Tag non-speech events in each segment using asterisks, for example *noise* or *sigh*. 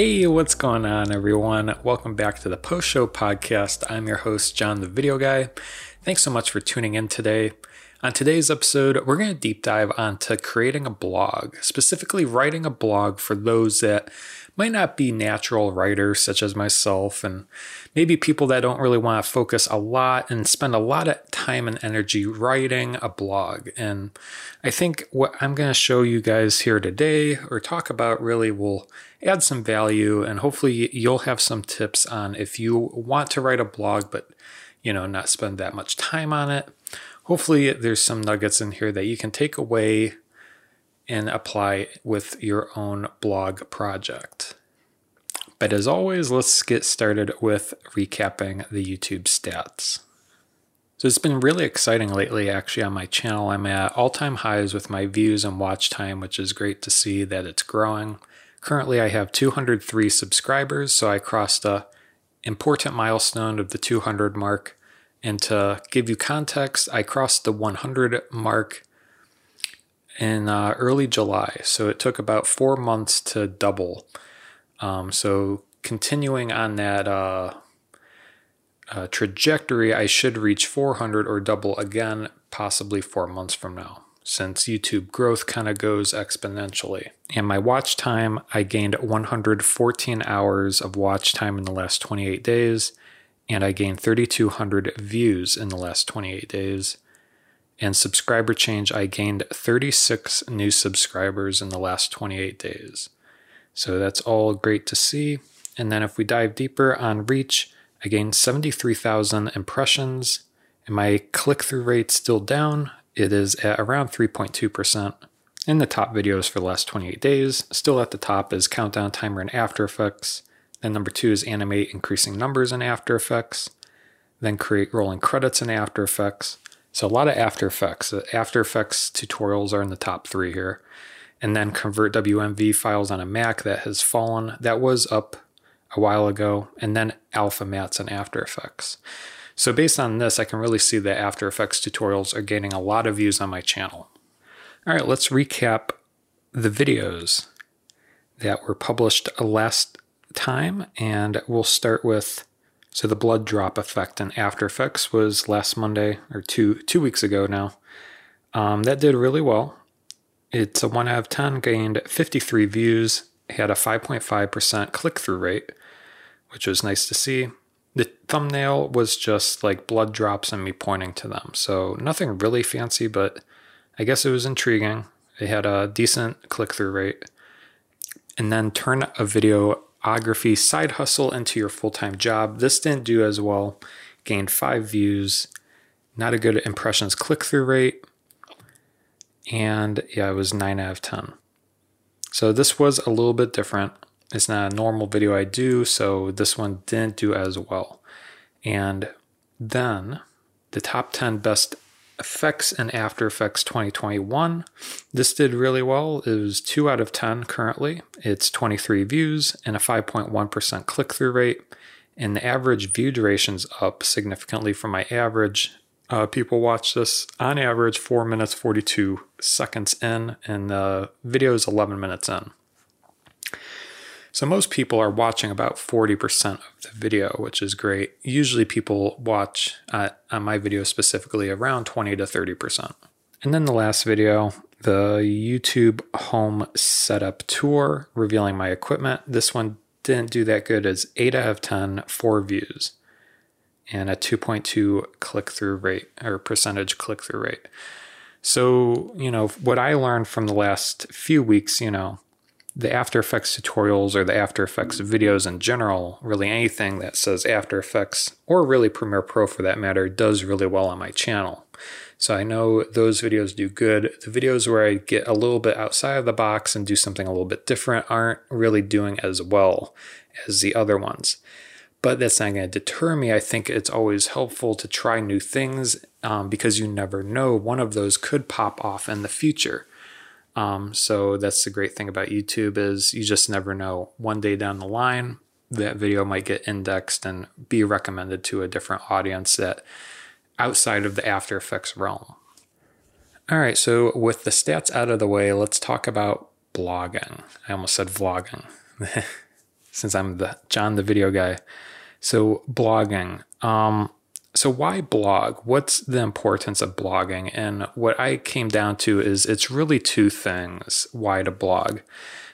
Hey, what's going on, everyone? Welcome back to the Post Show Podcast. I'm your host, John the Video Guy. Thanks so much for tuning in today. On today's episode, we're going to deep dive onto creating a blog, specifically writing a blog for those that might not be natural writers, such as myself, and maybe people that don't really want to focus a lot and spend a lot of time and energy writing a blog. And I think what I'm going to show you guys here today or talk about really will add some value and hopefully you'll have some tips on if you want to write a blog but you know not spend that much time on it hopefully there's some nuggets in here that you can take away and apply with your own blog project but as always let's get started with recapping the youtube stats so it's been really exciting lately, actually, on my channel. I'm at all time highs with my views and watch time, which is great to see that it's growing. Currently, I have 203 subscribers, so I crossed a important milestone of the 200 mark. And to give you context, I crossed the 100 mark in uh, early July, so it took about four months to double. Um, so continuing on that uh, uh, trajectory, I should reach 400 or double again, possibly four months from now since YouTube growth kind of goes exponentially. And my watch time, I gained 114 hours of watch time in the last 28 days, and I gained 3,200 views in the last 28 days. And subscriber change, I gained 36 new subscribers in the last 28 days. So that's all great to see. And then if we dive deeper on reach, I gained 73,000 impressions, and my click through rate still down it is at around 3.2%. In the top videos for the last 28 days, still at the top is Countdown Timer in After Effects. Then number two is Animate Increasing Numbers in After Effects. Then create rolling credits in After Effects. So a lot of After Effects. After Effects tutorials are in the top three here. And then convert WMV files on a Mac that has fallen. That was up a while ago. And then Alpha Mattes and After Effects. So based on this, I can really see that After Effects tutorials are gaining a lot of views on my channel. All right, let's recap the videos that were published last time, and we'll start with so the blood drop effect in After Effects was last Monday or two two weeks ago now. Um, that did really well. It's a one out of ten, gained 53 views, had a 5.5% click through rate, which was nice to see. The thumbnail was just like blood drops and me pointing to them. So nothing really fancy, but I guess it was intriguing. It had a decent click through rate. And then turn a videography side hustle into your full time job. This didn't do as well. Gained five views. Not a good impressions click through rate. And yeah, it was 9 out of 10. So this was a little bit different. It's not a normal video I do, so this one didn't do as well. And then the top 10 best effects and After Effects 2021. This did really well. It was 2 out of 10 currently. It's 23 views and a 5.1% click through rate. And the average view duration's up significantly from my average. Uh, people watch this on average 4 minutes 42 seconds in, and the video is 11 minutes in. So most people are watching about 40% of the video, which is great. Usually people watch uh, on my video specifically around 20 to 30%. And then the last video, the YouTube home setup tour revealing my equipment. This one didn't do that good as 8 out of 10, 4 views, and a 2.2 click through rate or percentage click through rate. So, you know, what I learned from the last few weeks, you know, the After Effects tutorials or the After Effects videos in general, really anything that says After Effects or really Premiere Pro for that matter, does really well on my channel. So I know those videos do good. The videos where I get a little bit outside of the box and do something a little bit different aren't really doing as well as the other ones. But that's not going to deter me. I think it's always helpful to try new things um, because you never know. One of those could pop off in the future. Um, so that's the great thing about YouTube is you just never know. One day down the line, that video might get indexed and be recommended to a different audience that outside of the After Effects realm. All right, so with the stats out of the way, let's talk about blogging. I almost said vlogging. *laughs* since I'm the John the video guy. So blogging. Um, so why blog? What's the importance of blogging? And what I came down to is it's really two things why to blog.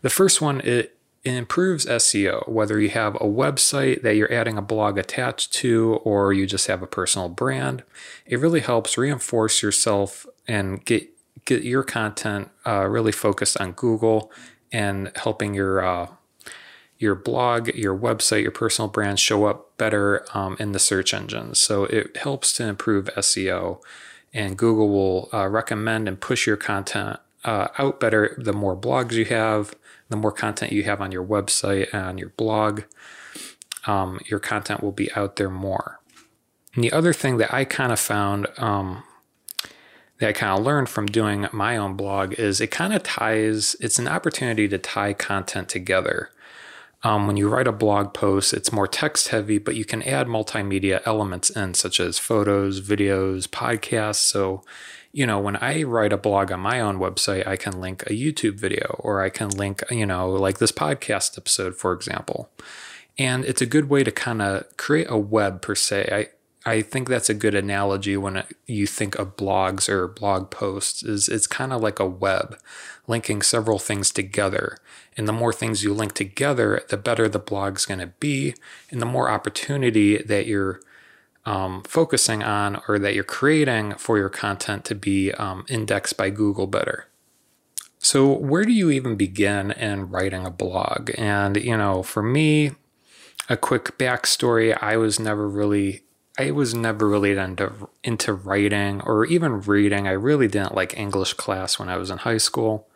The first one it, improves SEO, whether you have a website that you're adding a blog attached to or you just have a personal brand. It really helps reinforce yourself and get get your content uh, really focused on Google and helping your uh, your blog, your website, your personal brand show up better um, in the search engines. So it helps to improve SEO, and Google will uh, recommend and push your content uh, out better the more blogs you have, the more content you have on your website and your blog. Um, your content will be out there more. And the other thing that I kind of found um, that I kind of learned from doing my own blog is it kind of ties, it's an opportunity to tie content together. Um, when you write a blog post, it's more text heavy, but you can add multimedia elements in, such as photos, videos, podcasts. So, you know, when I write a blog on my own website, I can link a YouTube video or I can link, you know, like this podcast episode, for example. And it's a good way to kind of create a web per se. I, I think that's a good analogy when you think of blogs or blog posts is it's kind of like a web linking several things together. And the more things you link together, the better the blog's going to be and the more opportunity that you're um, focusing on or that you're creating for your content to be um, indexed by Google better. So, where do you even begin in writing a blog? And, you know, for me, a quick backstory I was never really I was never really into into writing or even reading. I really didn't like English class when I was in high school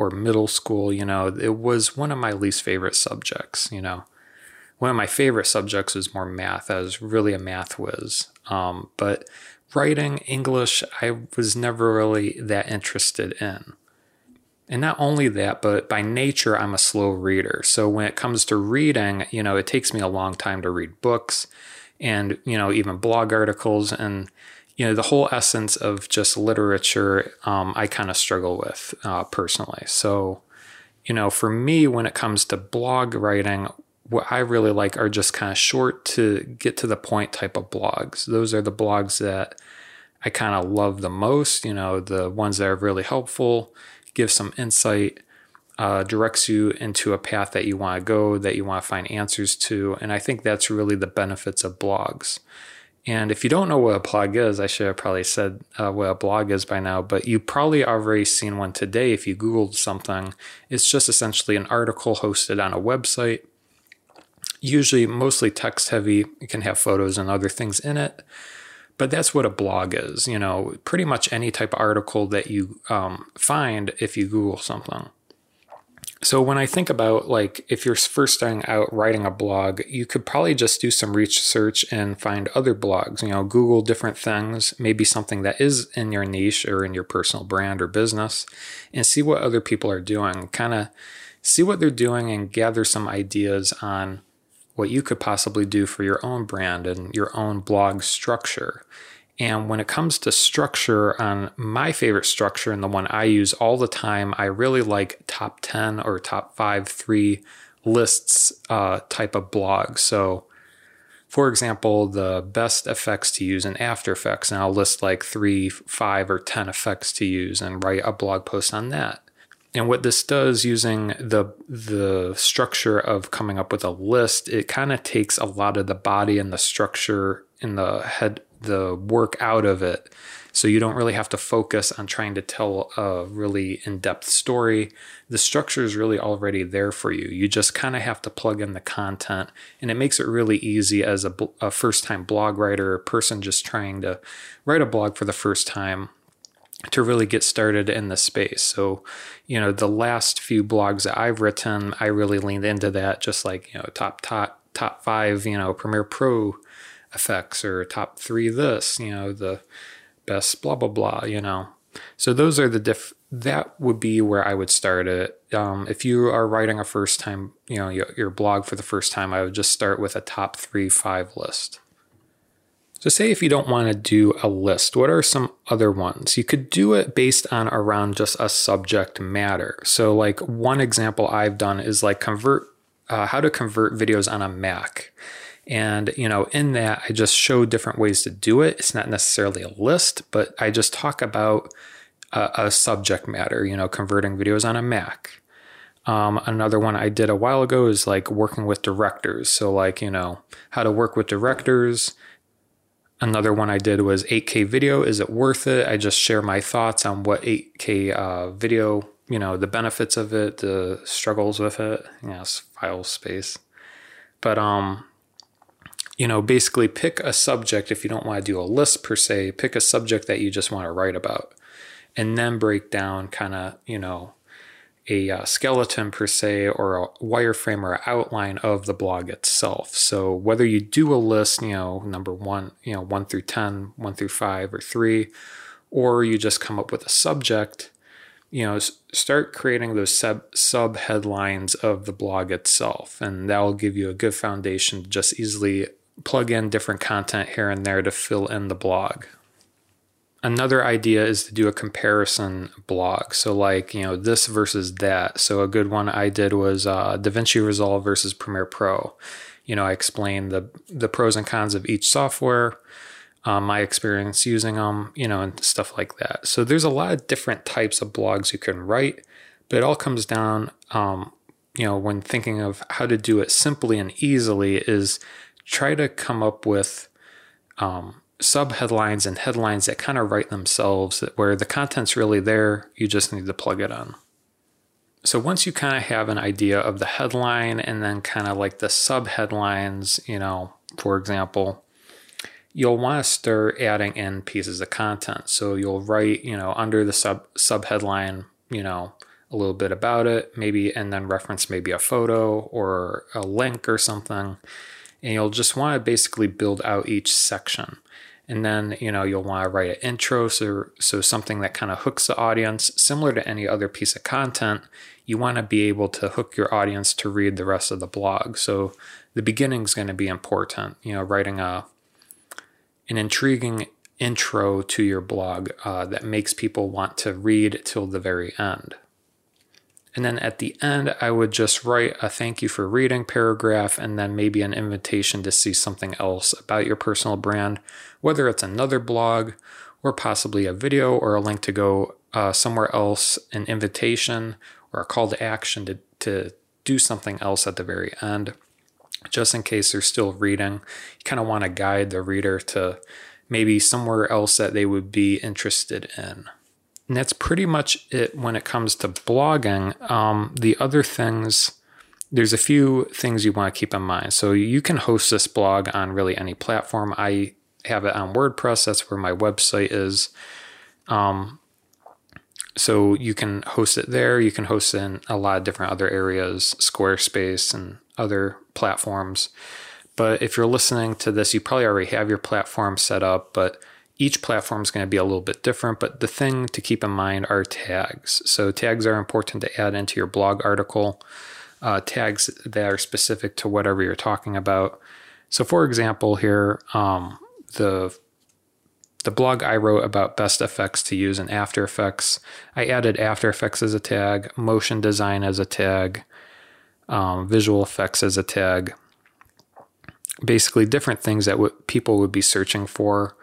or middle school. You know, it was one of my least favorite subjects. You know, one of my favorite subjects was more math. I was really a math whiz. Um, but writing English, I was never really that interested in. And not only that, but by nature, I'm a slow reader. So when it comes to reading, you know, it takes me a long time to read books and you know even blog articles and you know the whole essence of just literature um, i kind of struggle with uh, personally so you know for me when it comes to blog writing what i really like are just kind of short to get to the point type of blogs those are the blogs that i kind of love the most you know the ones that are really helpful give some insight uh, directs you into a path that you want to go, that you want to find answers to. And I think that's really the benefits of blogs. And if you don't know what a blog is, I should have probably said uh, what a blog is by now, but you probably already seen one today if you Googled something. It's just essentially an article hosted on a website, usually mostly text heavy. It can have photos and other things in it. But that's what a blog is, you know, pretty much any type of article that you um, find if you Google something. So when I think about like if you're first starting out writing a blog, you could probably just do some research and find other blogs, you know, Google different things, maybe something that is in your niche or in your personal brand or business and see what other people are doing. Kind of see what they're doing and gather some ideas on what you could possibly do for your own brand and your own blog structure. And when it comes to structure, on my favorite structure and the one I use all the time, I really like top 10 or top 5 3 lists uh, type of blog. So, for example, the best effects to use in After Effects, and I'll list like three, five, or 10 effects to use and write a blog post on that. And what this does using the the structure of coming up with a list, it kind of takes a lot of the body and the structure in the head the work out of it. So you don't really have to focus on trying to tell a really in depth story. The structure is really already there for you. You just kind of have to plug in the content, and it makes it really easy as a, a first time blog writer, a person just trying to write a blog for the first time to really get started in the space. So, you know, the last few blogs that I've written, I really leaned into that, just like, you know, top, top, top five, you know, Premiere Pro effects or top three this, you know, the best blah, blah, blah, you know. So those are the diff, that would be where I would start it. Um, if you are writing a first time, you know, your, your blog for the first time, I would just start with a top three, five list. So, say if you don't want to do a list, what are some other ones? You could do it based on around just a subject matter. So, like one example I've done is like convert uh, how to convert videos on a Mac. And, you know, in that, I just show different ways to do it. It's not necessarily a list, but I just talk about a, a subject matter, you know, converting videos on a Mac. Um, another one I did a while ago is like working with directors. So, like, you know, how to work with directors. Another one I did was 8K video. Is it worth it? I just share my thoughts on what 8K uh, video, you know, the benefits of it, the struggles with it, yes, file space. But, um, you know, basically pick a subject if you don't want to do a list per se, pick a subject that you just want to write about and then break down kind of, you know, a uh, skeleton per se or a wireframe or outline of the blog itself. So whether you do a list, you know, number one, you know, one through 10, one through five or three, or you just come up with a subject, you know, start creating those sub, sub headlines of the blog itself. And that will give you a good foundation to just easily plug in different content here and there to fill in the blog. Another idea is to do a comparison blog. So, like, you know, this versus that. So, a good one I did was uh, DaVinci Resolve versus Premiere Pro. You know, I explained the, the pros and cons of each software, um, my experience using them, you know, and stuff like that. So, there's a lot of different types of blogs you can write, but it all comes down, um, you know, when thinking of how to do it simply and easily, is try to come up with um, sub headlines and headlines that kind of write themselves, where the content's really there, you just need to plug it on. So once you kind of have an idea of the headline and then kind of like the sub headlines, you know, for example, you'll want to start adding in pieces of content. So you'll write, you know, under the sub sub headline, you know, a little bit about it, maybe, and then reference maybe a photo or a link or something and you'll just want to basically build out each section. And then, you know, you'll want to write an intro, so, so something that kind of hooks the audience, similar to any other piece of content. You want to be able to hook your audience to read the rest of the blog. So the beginning is going to be important. You know, writing a an intriguing intro to your blog uh, that makes people want to read till the very end. And then at the end, I would just write a thank you for reading paragraph and then maybe an invitation to see something else about your personal brand, whether it's another blog or possibly a video or a link to go uh, somewhere else, an invitation or a call to action to, to do something else at the very end. Just in case they're still reading, you kind of want to guide the reader to maybe somewhere else that they would be interested in. And that's pretty much it when it comes to blogging. Um, the other things, there's a few things you want to keep in mind. So you can host this blog on really any platform. I have it on WordPress. That's where my website is. Um, so you can host it there. You can host it in a lot of different other areas, Squarespace and other platforms. But if you're listening to this, you probably already have your platform set up. But each platform is going to be a little bit different, but the thing to keep in mind are tags. So, tags are important to add into your blog article, uh, tags that are specific to whatever you're talking about. So, for example, here, um, the the blog I wrote about best effects to use in After Effects, I added After Effects as a tag, motion design as a tag, um, visual effects as a tag. Basically, different things that w- people would be searching for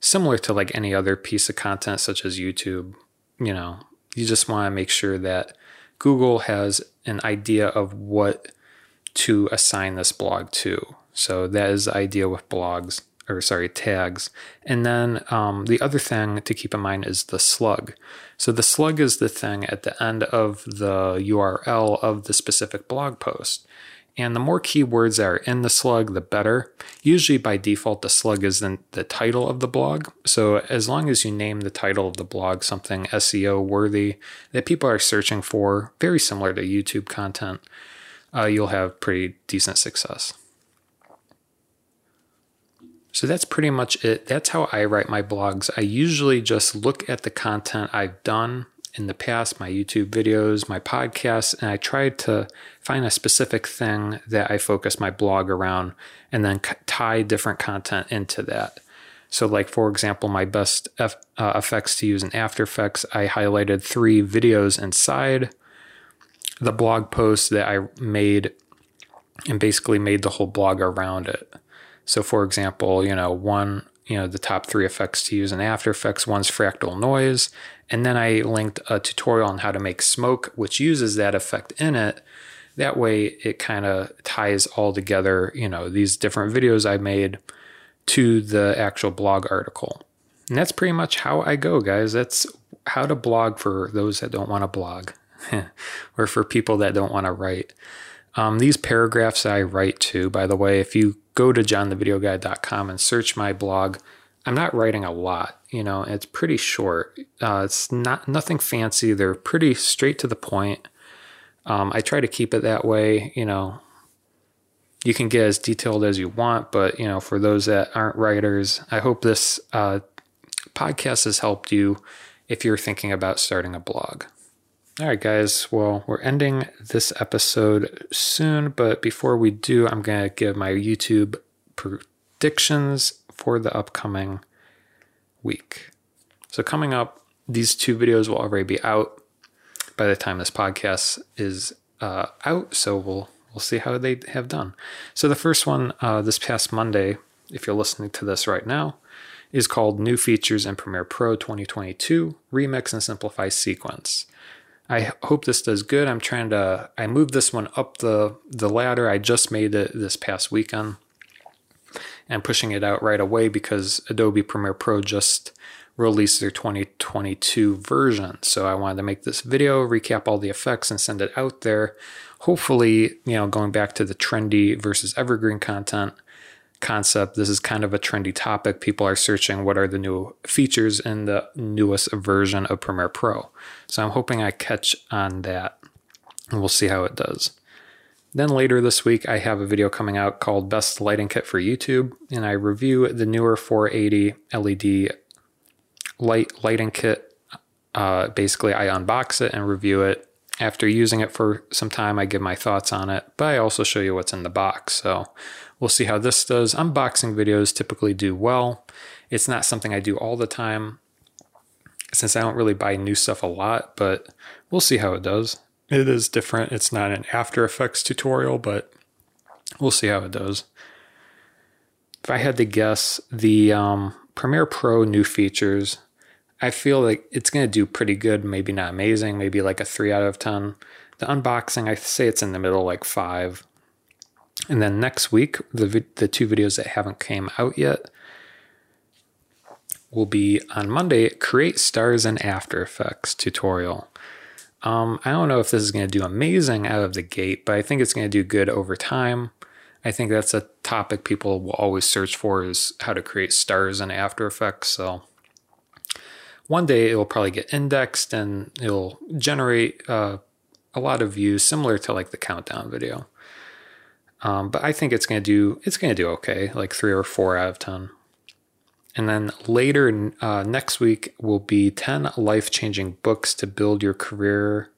similar to like any other piece of content such as YouTube, you know, you just want to make sure that Google has an idea of what to assign this blog to. So that is the idea with blogs or sorry, tags. And then um, the other thing to keep in mind is the slug. So the slug is the thing at the end of the URL of the specific blog post. And the more keywords that are in the slug, the better. Usually by default, the slug is in the title of the blog. So as long as you name the title of the blog something SEO worthy that people are searching for, very similar to YouTube content, uh, you'll have pretty decent success. So that's pretty much it. That's how I write my blogs. I usually just look at the content I've done in the past, my YouTube videos, my podcasts, and I tried to find a specific thing that I focus my blog around and then tie different content into that. So, like for example, my best F, uh, effects to use in After Effects, I highlighted three videos inside the blog post that I made and basically made the whole blog around it. So, for example, you know, one, you know, the top three effects to use in After Effects, one's fractal noise. And then I linked a tutorial on how to make smoke, which uses that effect in it. That way it kind of ties all together, you know, these different videos I made to the actual blog article. And that's pretty much how I go, guys. That's how to blog for those that don't want to blog *laughs* or for people that don't want to write. Um, these paragraphs I write to, by the way, if you go to johnthevideoguy.com and search my blog, I'm not writing a lot. You know, it's pretty short. Uh, it's not nothing fancy. They're pretty straight to the point. Um, I try to keep it that way. You know, you can get as detailed as you want, but you know, for those that aren't writers, I hope this uh, podcast has helped you if you're thinking about starting a blog. All right, guys. Well, we're ending this episode soon, but before we do, I'm going to give my YouTube predictions for the upcoming week. So, coming up, these two videos will already be out by the time this podcast is uh, out. So, we'll we'll see how they have done. So, the first one uh, this past Monday, if you're listening to this right now, is called New Features in Premiere Pro 2022 Remix and Simplify Sequence. I hope this does good. I'm trying to I moved this one up the the ladder. I just made it this past weekend. And pushing it out right away because Adobe Premiere Pro just released their 2022 version. So I wanted to make this video, recap all the effects and send it out there. Hopefully, you know, going back to the trendy versus evergreen content, concept. This is kind of a trendy topic. People are searching what are the new features in the newest version of Premiere Pro. So I'm hoping I catch on that and we'll see how it does. Then later this week, I have a video coming out called Best Lighting Kit for YouTube, and I review the newer 480 LED light lighting kit. Uh, basically, I unbox it and review it. After using it for some time, I give my thoughts on it, but I also show you what's in the box. So We'll see how this does. Unboxing videos typically do well. It's not something I do all the time since I don't really buy new stuff a lot, but we'll see how it does. It is different. It's not an After Effects tutorial, but we'll see how it does. If I had to guess, the um, Premiere Pro new features, I feel like it's going to do pretty good. Maybe not amazing, maybe like a 3 out of 10. The unboxing, I say it's in the middle, like 5. And then next week, the the two videos that haven't came out yet will be on Monday. Create stars in After Effects tutorial. Um, I don't know if this is going to do amazing out of the gate, but I think it's going to do good over time. I think that's a topic people will always search for is how to create stars in After Effects. So one day it will probably get indexed and it'll generate uh, a lot of views, similar to like the countdown video. Um, but I think it's going to do it's going to do okay, like three or four out of ten. And then later uh, next week will be ten life changing books to build your career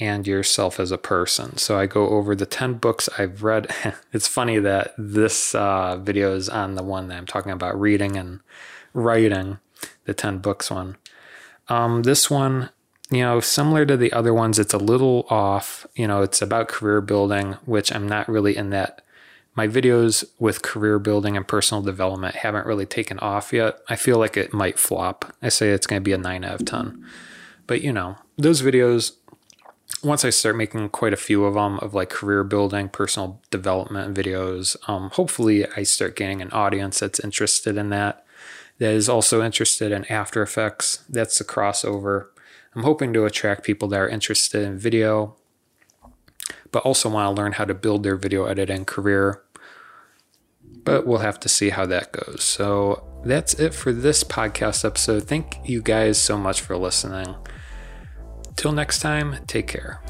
and yourself as a person. So I go over the ten books I've read. *laughs* it's funny that this uh, video is on the one that I'm talking about reading and writing, the ten books one. Um, this one you know, similar to the other ones, it's a little off. You know, it's about career building, which I'm not really in that. My videos with career building and personal development haven't really taken off yet. I feel like it might flop. I say it's going to be a 9 out of 10. But, you know, those videos, once I start making quite a few of them of like career building, personal development videos, um, hopefully I start getting an audience that's interested in that, that is also interested in After Effects. That's the crossover I'm hoping to attract people that are interested in video, but also want to learn how to build their video editing career. But we'll have to see how that goes. So that's it for this podcast episode. Thank you guys so much for listening. Till next time, take care.